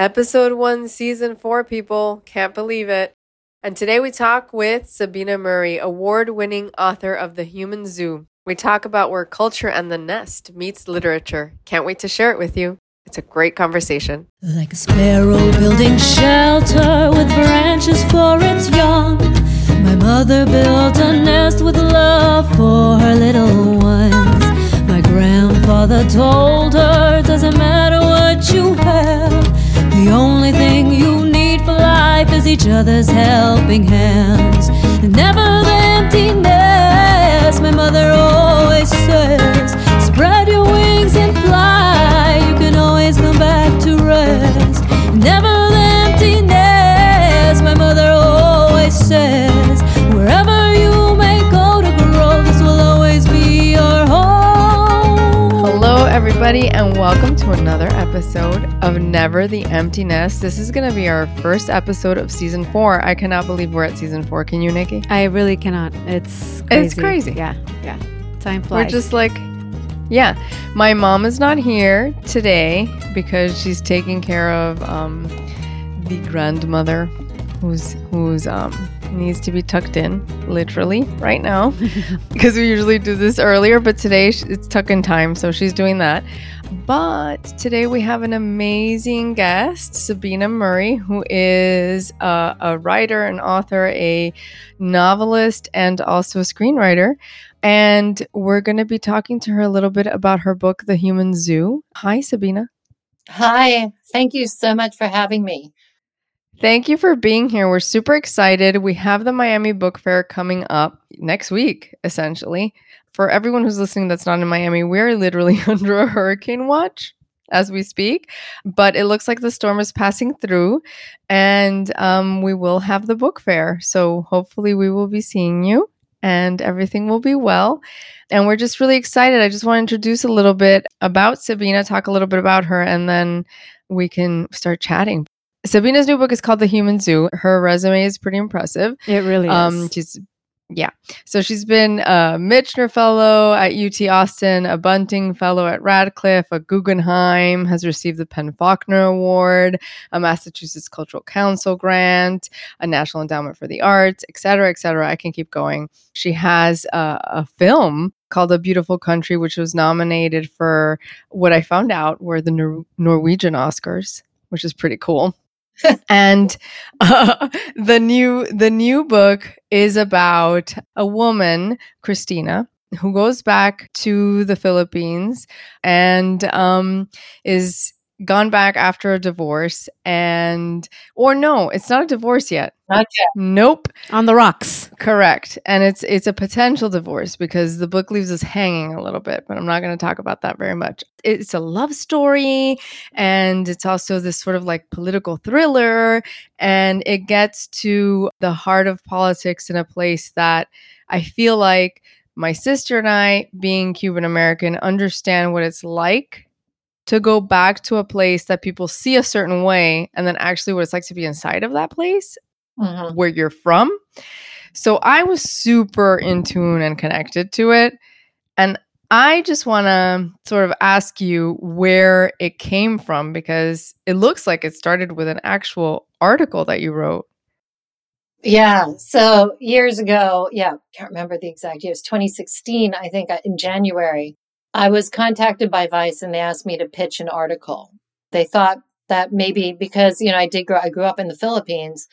Episode 1, Season 4, people. Can't believe it. And today we talk with Sabina Murray, award winning author of The Human Zoo. We talk about where culture and the nest meets literature. Can't wait to share it with you. It's a great conversation. Like a sparrow building shelter with branches for its young. My mother built a nest with love for her little ones. My grandfather told her, doesn't matter what you have. The only thing you need for life is each other's helping hands. Never the emptiness, my mother always says. Everybody, and welcome to another episode of Never the Empty Nest. This is going to be our first episode of season four. I cannot believe we're at season four. Can you, Nikki? I really cannot. It's crazy. It's crazy. Yeah, yeah. Time flies. We're just like, yeah. My mom is not here today because she's taking care of um, the grandmother who's who's um, needs to be tucked in literally right now because we usually do this earlier, but today it's tuck in time, so she's doing that. But today we have an amazing guest, Sabina Murray, who is a, a writer, an author, a novelist, and also a screenwriter. And we're going to be talking to her a little bit about her book, The Human Zoo. Hi, Sabina. Hi, thank you so much for having me. Thank you for being here. We're super excited. We have the Miami Book Fair coming up next week, essentially. For everyone who's listening that's not in Miami, we're literally under a hurricane watch as we speak, but it looks like the storm is passing through and um, we will have the book fair. So hopefully, we will be seeing you and everything will be well. And we're just really excited. I just want to introduce a little bit about Sabina, talk a little bit about her, and then we can start chatting. Sabina's new book is called The Human Zoo. Her resume is pretty impressive. it really is. Um, she's yeah. So she's been a Michener Fellow at UT Austin, a Bunting Fellow at Radcliffe, a Guggenheim, has received the PEN/Faulkner Award, a Massachusetts Cultural Council grant, a National Endowment for the Arts, et cetera, et cetera. I can keep going. She has a, a film called A Beautiful Country, which was nominated for what I found out were the Nor- Norwegian Oscars, which is pretty cool and uh, the new the new book is about a woman christina who goes back to the philippines and um, is gone back after a divorce and or no it's not a divorce yet Not yet. nope On the rocks. correct and it's it's a potential divorce because the book leaves us hanging a little bit but i'm not going to talk about that very much it's a love story and it's also this sort of like political thriller and it gets to the heart of politics in a place that i feel like my sister and i being cuban american understand what it's like to go back to a place that people see a certain way and then actually what it's like to be inside of that place Mhm. where you're from. So I was super in tune and connected to it. And I just want to sort of ask you where it came from because it looks like it started with an actual article that you wrote. Yeah. So years ago, yeah, can't remember the exact year. It's 2016, I think, uh, in January. I was contacted by Vice and they asked me to pitch an article. They thought that maybe because, you know, I did grow, I grew up in the Philippines.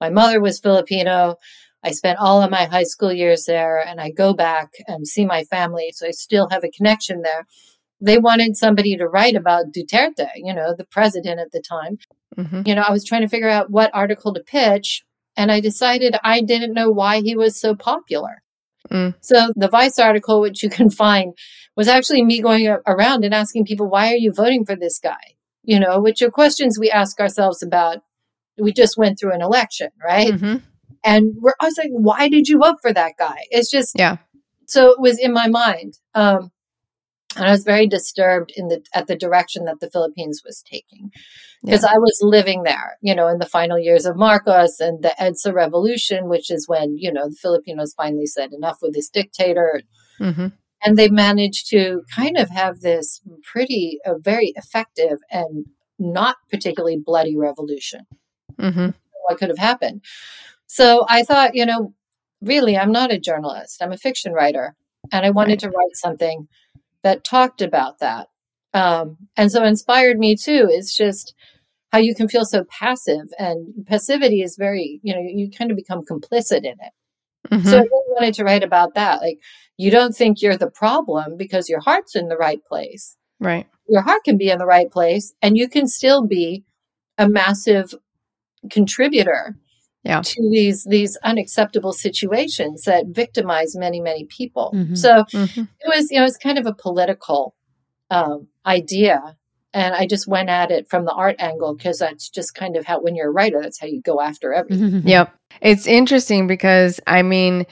My mother was Filipino. I spent all of my high school years there and I go back and see my family. So I still have a connection there. They wanted somebody to write about Duterte, you know, the president at the time. Mhm. You know, I was trying to figure out what article to pitch and I decided I didn't know why he was so popular. Mm. So the Vice article, which you can find, was actually me going around and asking people, why are you voting for this guy? You know, which are questions we ask ourselves about. We just went through an election, right? Mhm. And we're, I was like, why did you vote for that guy? It's just, Yeah. so it was in my mind. Um, and I was very disturbed in the at the direction that the Philippines was taking because I was living there, you know, in the final years of Marcos and the EDSA revolution, which is when you know the Filipinos finally said enough with this dictator, Mhm. and they managed to kind of have this pretty, a very effective and not particularly bloody revolution. hmm What could have happened? So I thought, you know, really, I'm not a journalist. I'm a fiction writer, and I wanted Right. to write something that talked about that. Um, and so inspired me too is just how you can feel so passive, and passivity is very, you know, you kind of become complicit in it. hmm So I really wanted to write about that. Like, you don't think you're the problem because your heart's in the right place. right. Your heart can be in the right place, and you can still be a massive contributor Yeah. to these these unacceptable situations that victimize many many people. Mhm. So hmm it was you know it's kind of a political um, idea, and I just went at it from the art angle because that's just kind of how when you're a writer that's how you go after everything. Yep. It's interesting because I mean,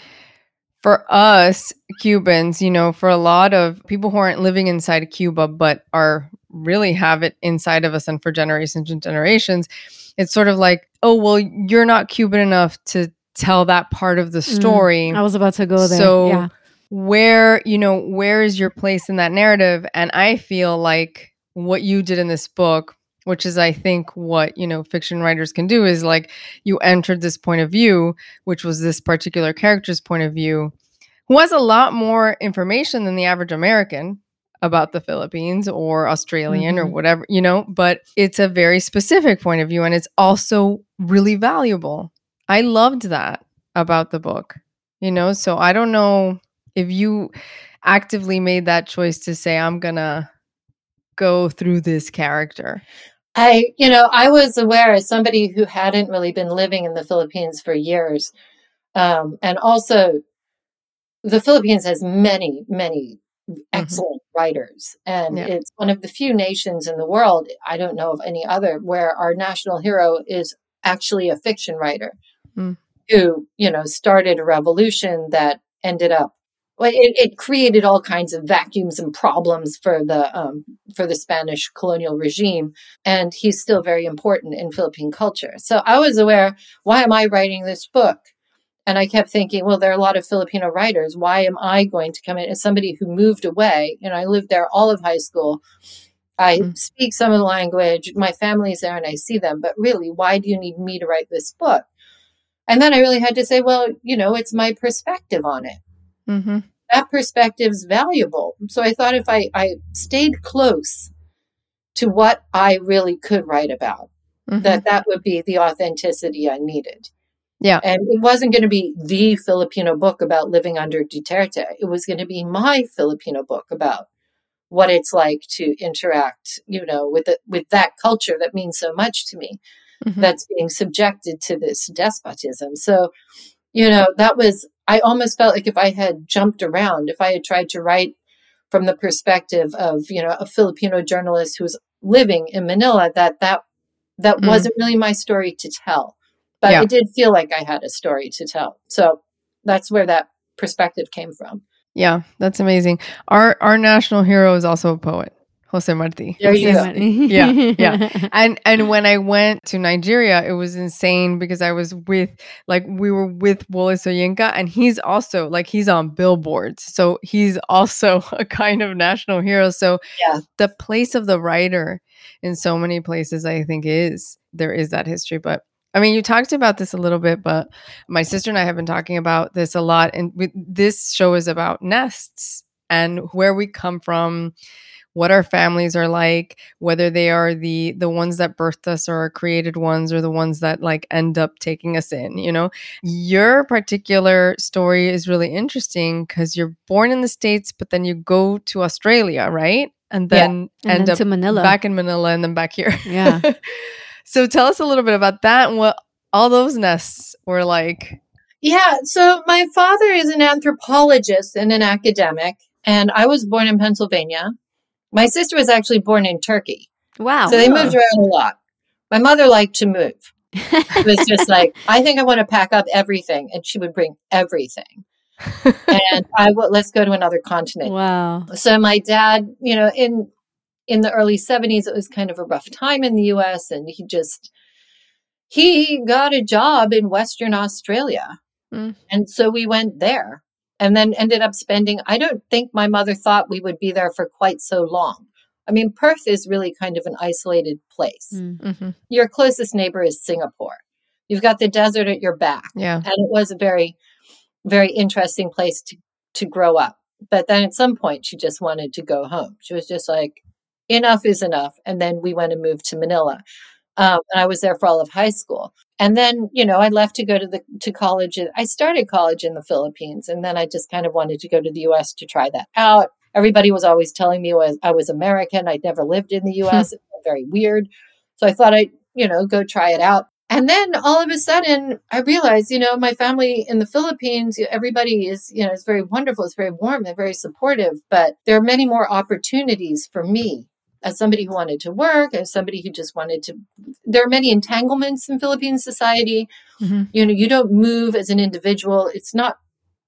for us Cubans, you know, for a lot of people who aren't living inside Cuba but are really have it inside of us and for generations and generations, it's sort of like, oh, well, you're not Cuban enough to tell that part of the Mm. story. I was about to go there. So yeah. where, you know, where is your place in that narrative? And I feel like what you did in this book, which is I think what, you know, fiction writers can do is like you entered this point of view, which was this particular character's point of view, who has a lot more information than the average American about the Philippines or Australian or Mhm. whatever, you know, but it's a very specific point of view and it's also really valuable. I loved that about the book, you know, so I don't know if you actively made that choice to say, I'm gonna go through this character. I, you know, I was aware as somebody who hadn't really been living in the Philippines for years. Um, and also, the Philippines has many, many excellent writers. And Yeah. it's one of the few nations in the world, I don't know of any other, where our national hero is actually a fiction writer Mm. who, you know, started a revolution that ended up it, it created all kinds of vacuums and problems for the um, for the Spanish colonial regime, and he's still very important in Philippine culture. So I was aware, why am I writing this book? And I kept thinking, well, there are a lot of Filipino writers. Why am I going to come in as somebody who moved away? You know, I lived there all of high school. I Mm. speak some of the language. My family's there and I see them. But really, why do you need me to write this book? And then I really had to say, well, you know, it's my perspective on it Mm-hmm. That perspective's valuable. So I thought if I, I stayed close to what I really could write about, Mm-hmm. that that would be the authenticity I needed. Yeah. And it wasn't going to be the Filipino book about living under Duterte. It was going to be my Filipino book about what it's like to interact, you know, with the, with that culture that means so much to me Mhm. that's being subjected to this despotism. So, you know, that was, I almost felt like if I had jumped around, if I had tried to write from the perspective of, you know, a Filipino journalist who's living in Manila, that that, that Mm. wasn't really my story to tell. But Yeah. it did feel like I had a story to tell. So that's where that perspective came from. Yeah, that's amazing. Our our national hero is also a poet, Jose Marti. There you go. Yeah, yeah. And and when I went to Nigeria, it was insane because I was with like we were with Wole Soyinka and he's also like he's on billboards. So he's also a kind of national hero. So Yeah. the place of the writer in so many places I think is there is that history. But I mean, you talked about this a little bit, but my sister and I have been talking about this a lot. And with, this show is about nests and where we come from, what our families are like, whether they are the the ones that birthed us or our created ones, or the ones that like end up taking us in. You know, your particular story is really interesting because you're born in the states, but then you go to Australia, right? And Yeah. then And end then up to Manila. back in Manila and then back here. Yeah. so tell us a little bit about that and what all those nests were like. Yeah. So my father is an anthropologist and an academic, and I was born in Pennsylvania. My sister was actually born in Turkey. Wow. So they Oh. moved around a lot. My mother liked to move. It was just like, I think I want to pack up everything. And she would bring everything. And I would, let's go to another continent. wow. So my dad, you know, in, in the early 70s, it was kind of a rough time in the US. And he just, he got a job in Western Australia. Mm. And so we went there and then ended up spending, I don't think my mother thought we would be there for quite so long. I mean, Perth is really kind of an isolated place. Mm. Mhm. Your closest neighbor is Singapore. You've got the desert at your back. Yeah. And it was a very, very interesting place to, to grow up. But then at some point, she just wanted to go home. She was just like, enough is enough. And then we went and moved to Manila. Um, and I was there for all of high school. And then, you know, I left to go to the to college. I started college in the Philippines, and then I just kind of wanted to go to the U.S. to try that out. Everybody was always telling me was I was American. I'd never lived in the hmm. U.S. it felt very weird, so I thought I'd, you know, go try it out. And then all of a sudden, I realized, you know, my family in the Philippines, everybody is, you know, it's very wonderful. It's very warm. They're very supportive. But there are many more opportunities for me as somebody who wanted to work, as somebody who just wanted to. There are many entanglements in Philippine society. Mhm. You know, you don't move as an individual. It's not,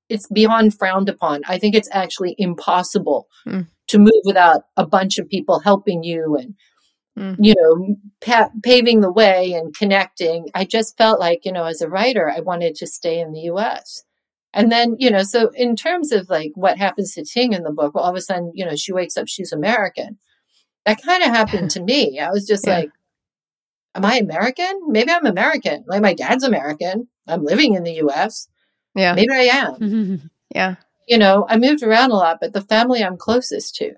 it's beyond frowned upon. I think it's actually impossible Mm. to move without a bunch of people helping you and Mm. you know, pa- paving the way and connecting. I just felt like, you know, as a writer, I wanted to stay in the US. And then, you know, so in terms of like what happens to Ting in the book, well, all of a sudden, you know, she wakes up, she's American. That kind of happened to me. I was just Yeah. like, am I American? Maybe I'm American. Like my dad's American. I'm living in the US. Yeah. Maybe I am Mhm. Yeah. you know, I moved around a lot, but the family I'm closest to,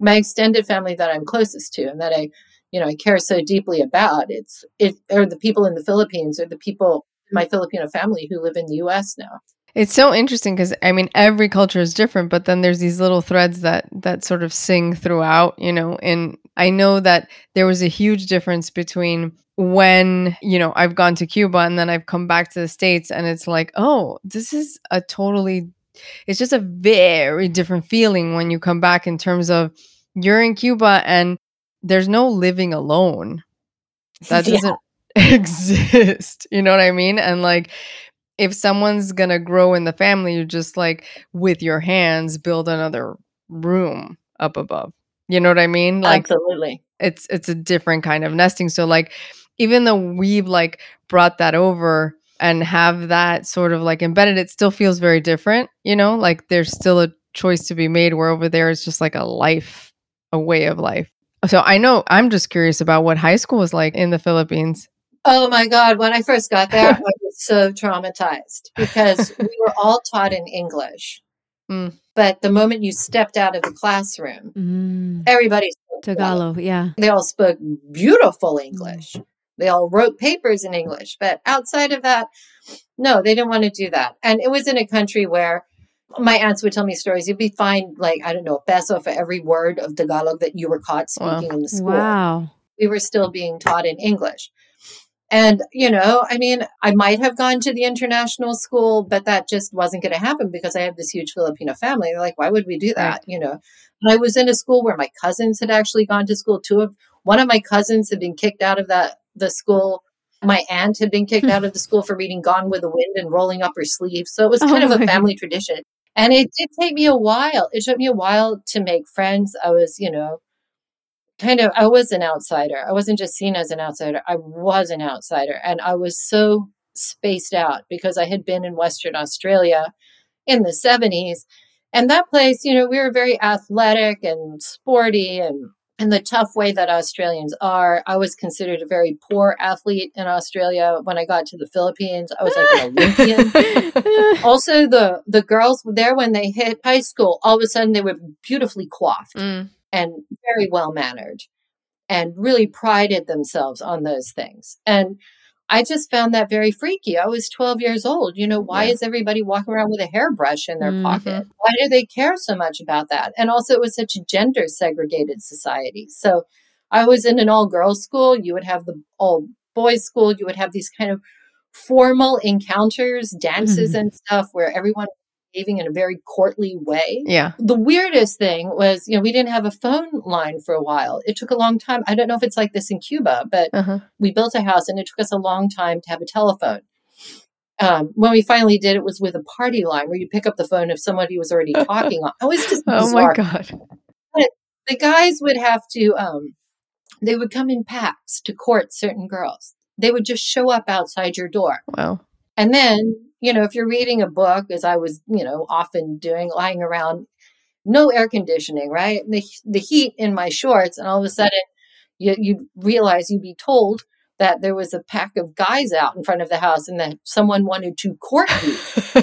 my extended family that I'm closest to and that I, you know, I care so deeply about, it's it are the people in the Philippines or the people my Filipino family who live in the US now. It's so interesting because I mean every culture is different, but then there's these little threads that that sort of sing throughout, you know. And I know that there was a huge difference between when you know I've gone to Cuba and then I've come back to the states, and it's like, oh, this is a totally, it's just a very different feeling when you come back in terms of you're in Cuba and there's no living alone that doesn't exist. You know what I mean? And like if someone's gonna grow in the family, you just like with your hands build another room up above. You know what I mean? Like Absolutely. it's it's a different kind of nesting. So like even though we've like brought that over and have that sort of like embedded, it still feels very different, you know? Like there's still a choice to be made where over there it's just like a life, a way of life. So I know I'm just curious about what high school was like in the Philippines. Oh my God. When I first got there, I so traumatized because we were all taught in English. Mm. But the moment you stepped out of the classroom, Mm. everybody spoke Tagalog, yeah. They all spoke beautiful English. They all wrote papers in English. But outside of that, no, they didn't want to do that. And it was in a country where my aunts would tell me stories. You'd be fined, like, I don't know, a peso for every word of Tagalog that you were caught Wow. speaking in the school. Wow. We were still being taught in English. And, you know, I mean, I might have gone to the international school, but that just wasn't going to happen because I have this huge Filipino family. They're like, why would we do that? You know, and I was in a school where my cousins had actually gone to school. Two of one of my cousins had been kicked out of that the school. My aunt had been kicked hmm. out of the school for reading Gone with the Wind and rolling up her sleeves. So it was Oh kind of oh, a family tradition. And it did take me a while. It took me a while to make friends. I was, you know, kind of I was an outsider. I wasn't just seen as an outsider. I was an outsider and I was so spaced out because I had been in Western Australia in the 70s and that place, you know, we were very athletic and sporty and in the tough way that Australians are. I was considered a very poor athlete in Australia. When I got to the Philippines, I was like an Olympian. also the the girls there when they hit high school, all of a sudden they were beautifully coiffed Mm. And very well mannered and really prided themselves on those things. And I just found that very freaky. I was 12 years old. You know, why Yeah. is everybody walking around with a hairbrush in their Mhm. pocket? Why do they care so much about that? And also, it was such a gender segregated society. So I was in an all girls school. You would have the all boys school. You would have these kind of formal encounters, dances, Mhm. and stuff where everyone behaving in a very courtly way Yeah. the weirdest thing was, you know, we didn't have a phone line for a while. It took a long time. I don't know if it's like this in Cuba, but Uh-huh. we built a house and it took us a long time to have a telephone. Um, when we finally did, it was with a party line where you pick up the phone if somebody was already talking. on. It was just Oh my god. The guys would have to, um, they would come in packs to court certain girls. They would just show up outside your door. Wow. And then, you know, if you're reading a book, as I was, you know, often doing, lying around no air conditioning, right? The the heat in my shorts, and all of a sudden, you you realize you'd be told that there was a pack of guys out in front of the house, and that someone wanted to court you.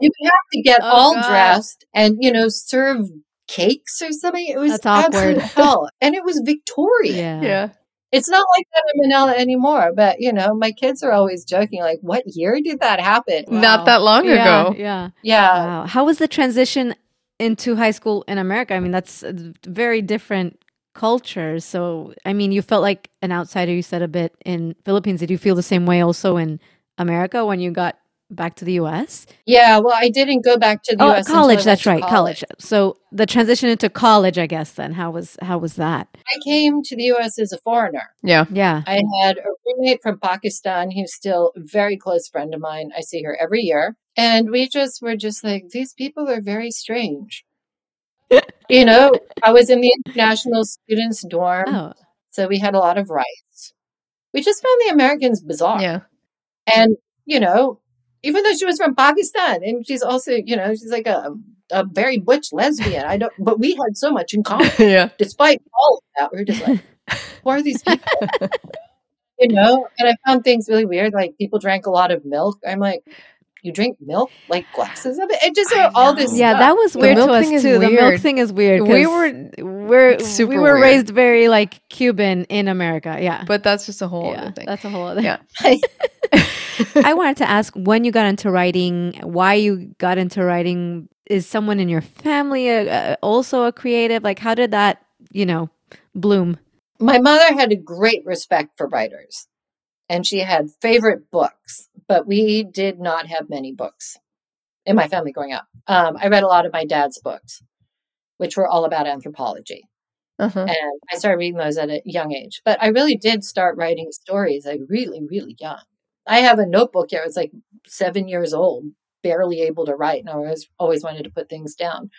you have to get Oh, all God. dressed and you know serve cakes or something. It was That's awkward. absolute hell, and it was Victoria. Yeah. yeah. It's not like that in Manila anymore, but you know, my kids are always joking, like, "What year did that happen?" Not that long yeah, ago. Yeah. Yeah, Wow. How was the transition into high school in America? I mean, that's a very different cultures. So, I mean, you felt like an outsider. You said a bit in Philippines. Did you feel the same way also in America when you got back to the U.S.? yeah. Well, I didn't go back to the Oh, U.S. college. That's to right, college. So the transition into college, I guess. Then how was how was that? I came to the U.S. as a foreigner. Yeah. Yeah. I had a roommate from Pakistan who's still a very close friend of mine. I see her every year. And we just were just like, these people are very strange. you know, I was in the international students dorm, Oh, so we had a lot of rights. We just found the Americans bizarre. Yeah. And, you know, even though she was from Pakistan and she's also, you know, she's like a, a very butch lesbian. I don't, but we had so much in common yeah. despite all of that, we were just like, who are these people? you know, and I found things really weird. Like people drank a lot of milk. I'm like, you drink milk, like glasses of it. It just all this. yeah, stuff. that was The weird to milk us thing is too. The milk thing is weird. We 'cause were we're super we were weird. raised very like Cuban in America. Yeah. But that's just a whole yeah, other thing. that's a whole other. Yeah. I wanted to ask when you got into writing, why you got into writing. Is someone in your family uh, uh, also a creative? Like, how did that, you know, bloom? My mother had a great respect for writers, and she had favorite books, but we did not have many books in my family growing up. Um, I read a lot of my dad's books, which were all about anthropology. uh-huh. and I started reading those at a young age. But I really did start writing stories like really, really young. I have a notebook here. It's like seven years old, barely able to write, and I was always wanted to put things down.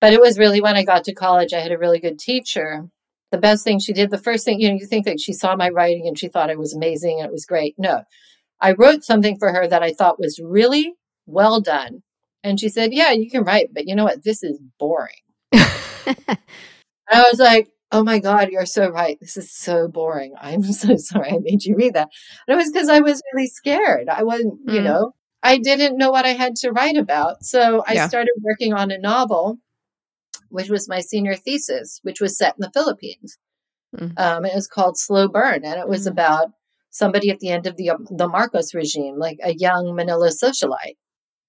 But it was really when I got to college, I had a really good teacher. The best thing she did, the first thing, you know, you think that she saw my writing and she thought it was amazing and it was great. No, I wrote something for her that I thought was really well done. And she said, Yeah, you can write, but you know what? This is boring. And I was like, oh my God, you're so right. This is so boring. I'm so sorry I made you read that. And it was because I was really scared. I wasn't, you Mm. know, I didn't know what I had to write about. So I Yeah. started working on a novel, which was my senior thesis, which was set in the Philippines. Mm. Um, it was called Slow Burn, and it was Mm. about somebody at the end of the um, the Marcos regime, like a young Manila socialite.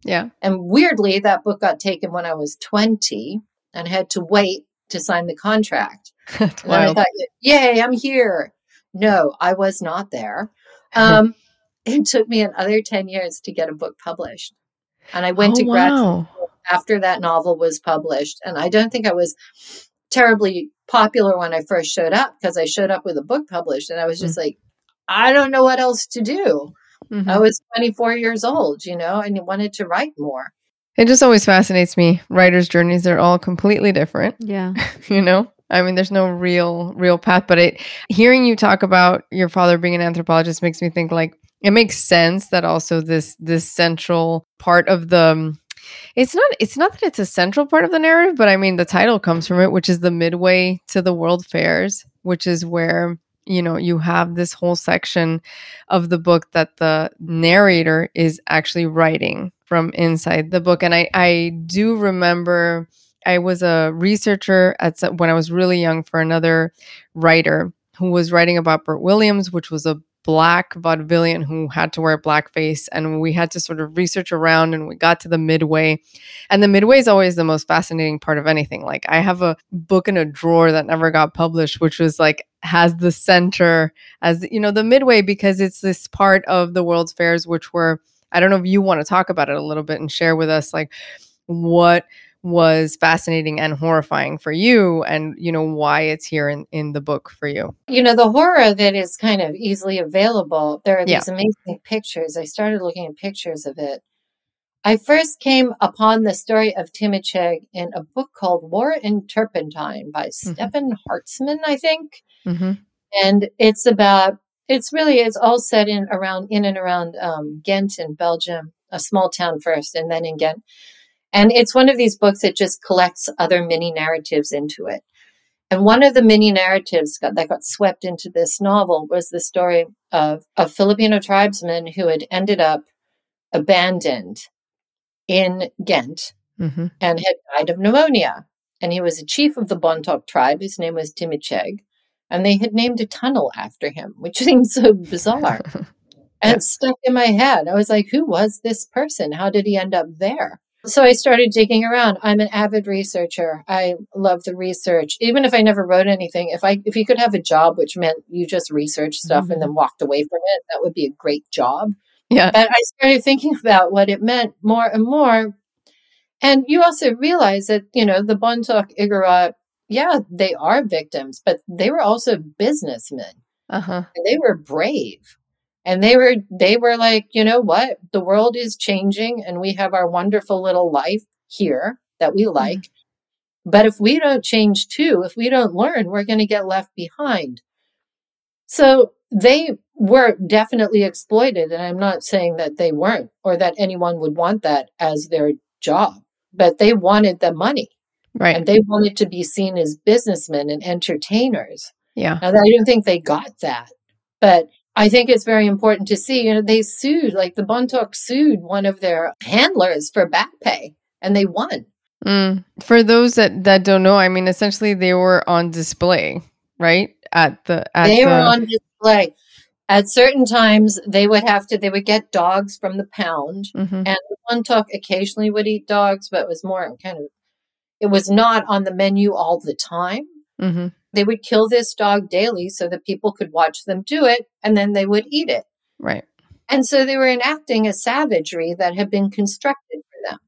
Yeah. And weirdly, that book got taken when I was 20 and had to wait to sign the contract. That's And I thought, yay, I'm here. No, I was not there. Um, it took me another 10 years to get a book published. And I went oh, to grad school wow. after that novel was published. And I don't think I was terribly popular when I first showed up because I showed up with a book published and I was just like, I don't know what else to do. Mhm. I was 24 years old, you know, and wanted to write more. It just always fascinates me. Writers' journeys are all completely different. Yeah. you know i mean there's no real real path but it hearing you talk about your father being an anthropologist makes me think like it makes sense that also this this central part of the um, it's not it's not that it's a central part of the narrative but i mean the title comes from it which is the midway to the world fairs which is where you know you have this whole section of the book that the narrator is actually writing from inside the book and i i do remember I was a researcher at when I was really young for another writer who was writing about Bert Williams, which was a black vaudevillian who had to wear blackface, and we had to sort of research around, and we got to the midway, and the midway is always the most fascinating part of anything. Like I have a book in a drawer that never got published, which was like has the center as you know the midway because it's this part of the World's Fairs which were I don't know if you want to talk about it a little bit and share with us like what was fascinating and horrifying for you and you know why it's here in in the book for you You know, the horror that is kind of easily available, there are Yeah. these amazing pictures. I started looking at pictures of it. I first came upon the story of Timicheg in a book called War and Turpentine by Stephen Hartzman, I think. mm-hmm. and it's about it's really it's all set in around in and around um, Ghent in Belgium, a small town first, and then in Ghent. And it's one of these books that just collects other mini narratives into it. And one of the mini narratives got, that got swept into this novel was the story of a Filipino tribesman who had ended up abandoned in Ghent hmm and had died of pneumonia. And he was a chief of the Bontoc tribe. His name was Timicheg. And they had named a tunnel after him, which seems so bizarre. And it stuck in my head. I was like, who was this person? How did he end up there? So I started digging around. I'm an avid researcher. I love the research. Even if I never wrote anything, if I if you could have a job which meant you just research stuff and then walked away from it, that would be a great job. yeah. And I started thinking about what it meant more and more. And you also realize that, you know, the Bontoc Igorot, yeah, they are victims, but they were also businessmen. Uh huh. And they were brave. And they were they were like, you know what? The world is changing and we have our wonderful little life here that we mm-hmm. like. But if we don't change too, if we don't learn, we're going to get left behind. So they were definitely exploited. And I'm not saying that they weren't or that anyone would want that as their job, but they wanted the money Right. and they wanted to be seen as businessmen and entertainers. yeah. Now, I don't think they got that, but I think it's very important to see. You know, they sued, like the Bontoc sued one of their handlers for back pay, and they won. Mm. For those that that don't know, I mean, essentially they were on display, right? At the at they the, were on display. At certain times, they would have to. They would get dogs from the pound, Mhm. and the Bontoc occasionally would eat dogs, but it was more kind of. It was not on the menu all the time. Mhm. They would kill this dog daily so that people could watch them do it, and then they would eat it. Right. And so they were enacting a savagery that had been constructed for them.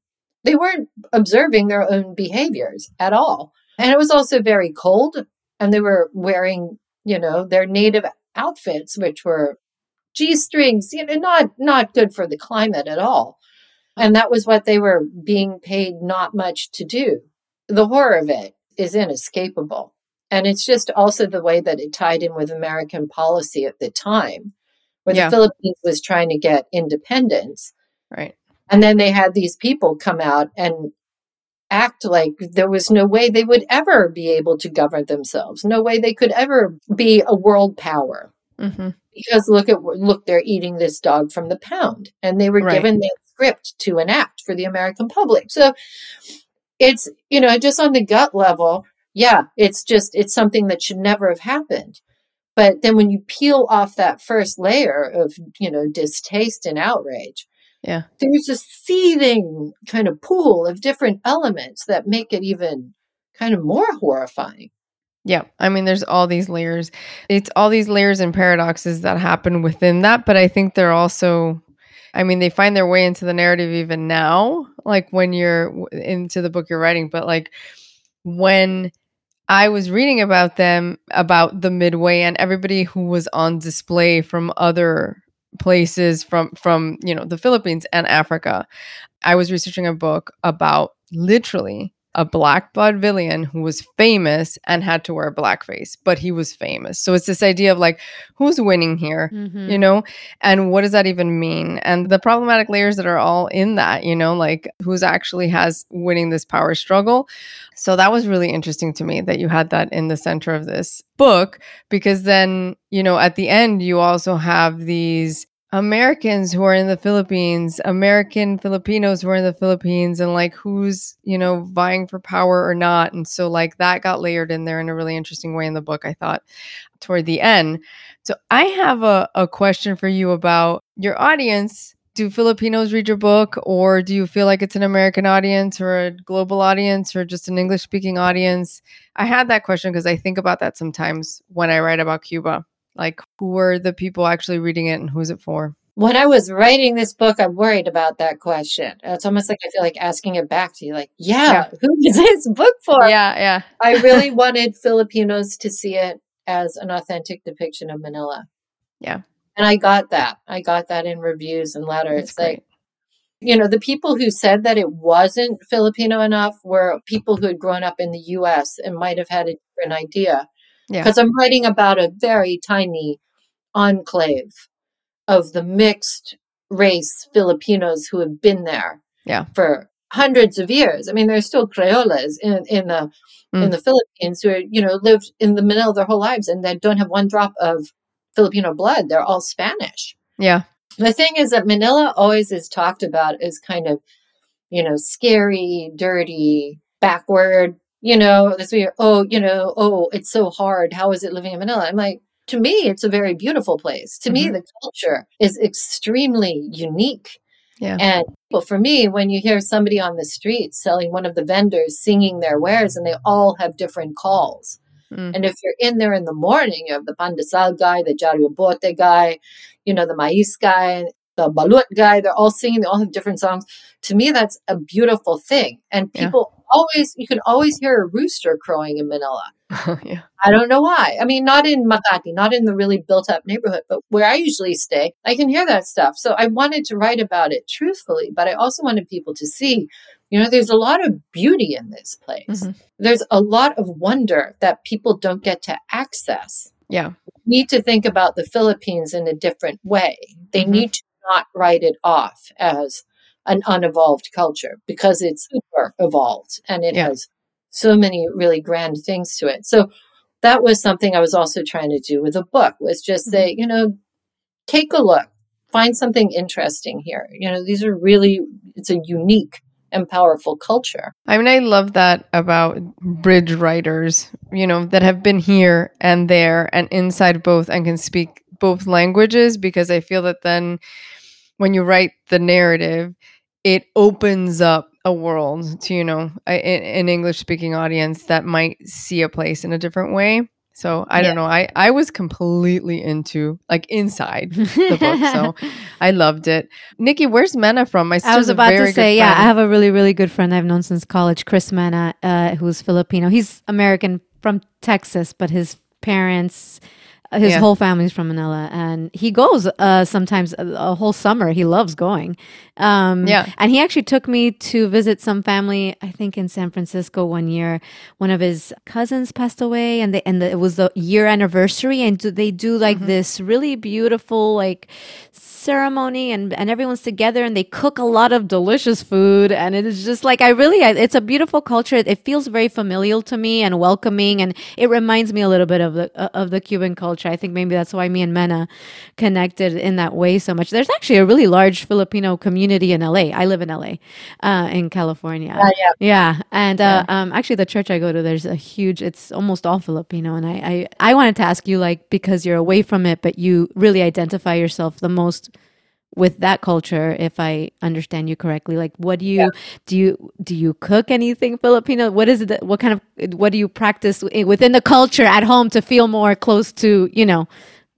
They weren't observing their own behaviors at all. And it was also very cold, and they were wearing, you know, their native outfits, which were G strings, you know, not not good for the climate at all. And that was what they were being paid not much to do. The horror of it is inescapable. And it's just also the way that it tied in with American policy at the time, where Yeah. the Philippines was trying to get independence. Right. And then they had these people come out and act like there was no way they would ever be able to govern themselves, no way they could ever be a world power. hmm Because look at look, they're eating this dog from the pound, and they were Right. given that script to enact for the American public. So it's you know just on the gut level, yeah, it's just it's something that should never have happened. But then when you peel off that first layer of you know distaste and outrage, Yeah. there's a seething kind of pool of different elements that make it even kind of more horrifying. Yeah. I mean, there's all these layers. It's all these layers and paradoxes that happen within that. But I think they're also, I mean, they find their way into the narrative even now, like when you're into the book you're writing. But like when I was reading about them, about the Midway and everybody who was on display from other places from from you know the Philippines and Africa. I was researching a book about literally a black vaudevillian who was famous and had to wear blackface, but he was famous. So it's this idea of like, who's winning here? Mhm. You know, and what does that even mean? And the problematic layers that are all in that, you know, like who's actually has winning this power struggle. So that was really interesting to me that you had that in the center of this book, because then, you know, at the end, you also have these Americans who are in the Philippines, American Filipinos who are in the Philippines, and like who's, you know, vying for power or not. And so, like, that got layered in there in a really interesting way in the book, I thought, toward the end. So, I have a, a question for you about your audience. Do Filipinos read your book, or do you feel like it's an American audience, or a global audience, or just an English speaking audience? I had that question because I think about that sometimes when I write about Cuba. Like, who are the people actually reading it and who's it for? When I was writing this book, I'm worried about that question. It's almost like I feel like asking it back to you, like, yeah, who is this book for? Yeah, yeah. I really wanted Filipinos to see it as an authentic depiction of Manila. Yeah. And I got that. I got that in reviews and letters. It's Like, great. you know, the people who said that it wasn't Filipino enough were people who had grown up in the US and might have had a different idea. Yeah. Because I'm writing about a very tiny enclave of the mixed race Filipinos who have been there Yeah. for hundreds of years. I mean, there's still Creoles in in the Mm. in the Philippines who are, you know lived in the Manila their whole lives and they don't have one drop of Filipino blood. They're all Spanish. Yeah. The thing is that Manila always is talked about as kind of, you know, scary, dirty, backward. You know, this way. Oh, you know, oh, it's so hard. How is it living in Manila? I'm like, to me, it's a very beautiful place. To me, Mhm. the culture is extremely unique. Yeah. And well, for me, when you hear somebody on the street selling one of the vendors singing their wares, and they all have different calls. Mm. And if you're in there in the morning, you have the pandesal guy, the diyaryo bote guy, you know, the mais guy, the balut guy. They're all singing. They all have different songs. To me, that's a beautiful thing. And Yeah. Always, you can always hear a rooster crowing in Manila. yeah. I don't know why. I mean, not in Makati, not in the really built up neighborhood, but where I usually stay, I can hear that stuff. So I wanted to write about it truthfully, but I also wanted people to see, you know, there's a lot of beauty in this place. Mhm. There's a lot of wonder that people don't get to access. Yeah. We need to think about the Philippines in a different way. They Mhm. need to not write it off as an unevolved culture because it's super evolved and it Yeah. has so many really grand things to it. So that was something I was also trying to do with the book was just say, mm-hmm. you know, take a look, find something interesting here. You know, these are really it's a unique and powerful culture. I mean, I love that about bridge writers, you know, that have been here and there and inside both and can speak both languages because I feel that then when you write the narrative, it opens up a world to, you know, a- a- an English speaking audience that might see a place in a different way. So I Yeah. don't know. I, I was completely into like inside the book. So I loved it. Nikki, where's Mena from? My I was about to say, yeah, I have a really, really good friend I've known since college, Chris Mena, uh, who's Filipino. He's American from Texas, but his parents, his Yeah. whole family's from Manila, and he goes uh, sometimes a, a whole summer. He loves going. Um, Yeah. and he actually took me to visit some family. I think in San Francisco one year, one of his cousins passed away, and they and the, it was the year anniversary, and do, they do like Mm-hmm. this really beautiful like ceremony and and everyone's together and they cook a lot of delicious food. And it is just like I really I, it's a beautiful culture. It feels very familial to me and welcoming. And it reminds me a little bit of the uh, of the Cuban culture. I think maybe that's why me and Mena connected in that way so much. There's actually a really large Filipino community in LA I live in LA uh, in California. Uh, yeah. yeah, and uh, um, actually, the church I go to, there's a huge. It's almost all Filipino, and I, I, I wanted to ask you, like, because you're away from it, but you really identify yourself the most with that culture. If I understand you correctly, like, what do you do? You do you cook anything Filipino? What is it? That, what kind of what do you practice within the culture at home to feel more close to you know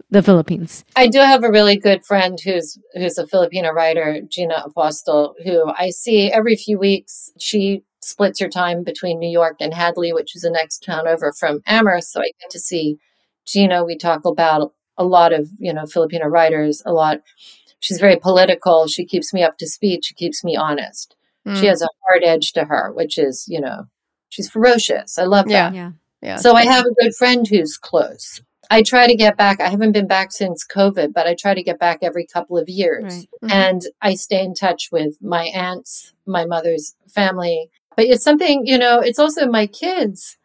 the Philippines? I do have a really good friend who's who's a Filipino writer, Gina Apostol, who I see every few weeks. She splits her time between New York and Hadley, which is the next town over from Amherst. So I get to see Gina. We talk about a lot of you know Filipino writers. A lot. She's very political. She keeps me up to speed. She keeps me honest. Mm. She has a hard edge to her, which is you know she's ferocious. I love that. Yeah. Yeah, yeah. So I have a good friend who's close. I try to get back. I haven't been back since COVID, but I try to get back every couple of years. right. Mhm. And I stay in touch with my aunts, my mother's family. But it's something, you know, it's also my kids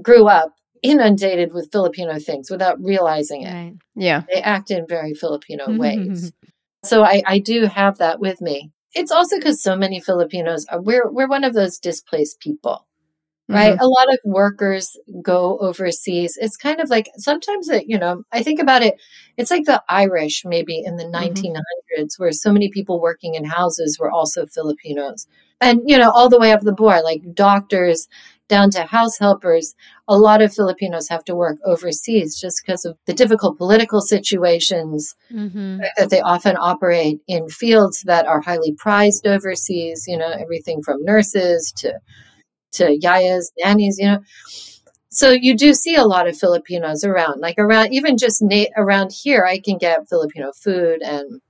grew up inundated with Filipino things without realizing it. Right. yeah. They act in very Filipino ways. So I, I do have that with me. It's also because so many Filipinos are we're we're one of those displaced people right Mhm. a lot of workers go overseas it's kind of like sometimes it you know i think about it it's like the irish maybe in the 1900s where so many people working in houses were also filipinos and you know all the way up the board like doctors down to house helpers a lot of filipinos have to work overseas just because of the difficult political situations Mm-hmm. that they often operate in fields that are highly prized overseas you know everything from nurses to to yayas nannies you know so you do see a lot of filipinos around like around even just na- around here i can get filipino food and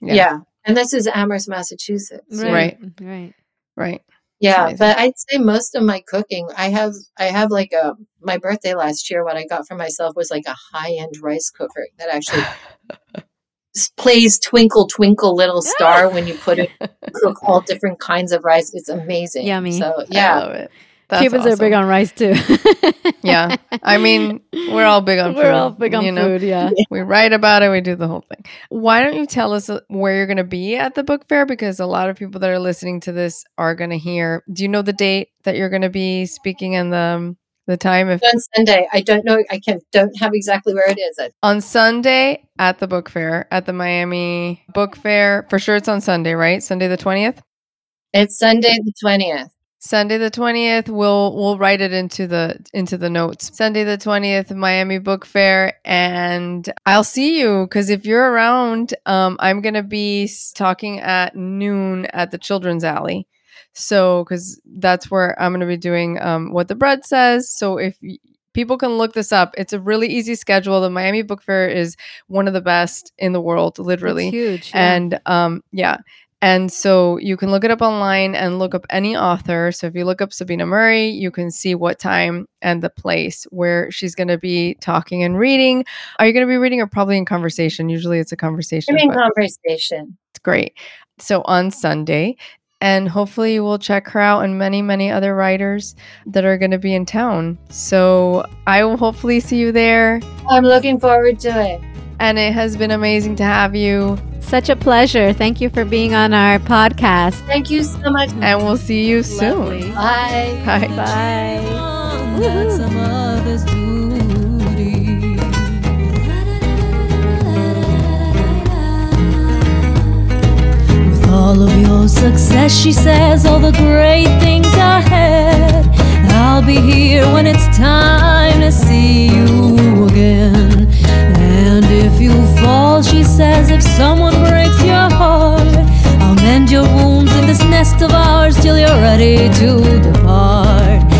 Yeah. yeah, and this is amherst massachusetts Right. Right. Right. Yeah but i'd say most of my cooking i have i have like a my birthday last year what i got for myself was like a high-end rice cooker that actually plays Twinkle Twinkle Little Star when you put it cook all different kinds of rice. It's amazing. Yummy. So yeah. Love it. That's Cubans are big on rice too. Yeah. I mean, we're all big on food. We're all big on you know? food. Yeah. We write about it, we do the whole thing. Why don't you tell us uh, where you're going to be at the book fair? Because a lot of people that are listening to this are going to hear. Do you know the date that you're going to be speaking and the, um, the time? If On Sunday, I don't know. I can don't have exactly where it is. On Sunday at the book fair, at the Miami Book Fair, for sure it's on Sunday, right? Sunday the 20th? It's Sunday the twentieth. Sunday the 20th we'll we'll write it into the into the notes. Sunday the 20th Miami Book Fair and I'll see you cuz if you're around um I'm going to be talking at noon at the Children's Alley. So cuz that's where I'm going to be doing um what the bread says. So if y- people can look this up, it's a really easy schedule. The Miami Book Fair is one of the best in the world, literally. It's huge. yeah. And um, yeah. And so you can look it up online and look up any author. So if you look up Sabina Murray, you can see what time and the place where she's going to be talking and reading. Are you going to be reading or probably in conversation? Usually it's a conversation. I'm in conversation. it's great. So on Sunday, and hopefully you will check her out and many, many other writers that are going to be in town. So I will hopefully see you there. I'm looking forward to it. And it has been amazing to have you. Such a pleasure. Thank you for being on our podcast. Thank you so much. And we'll see you soon. Bye. Bye. Bye. That's a mother's duty. With all of your success, she says, all the great things ahead. I'll be here when it's time to see you again you fall, she says, if someone breaks your heart, I'll mend your wounds in this nest of ours till you're ready to depart.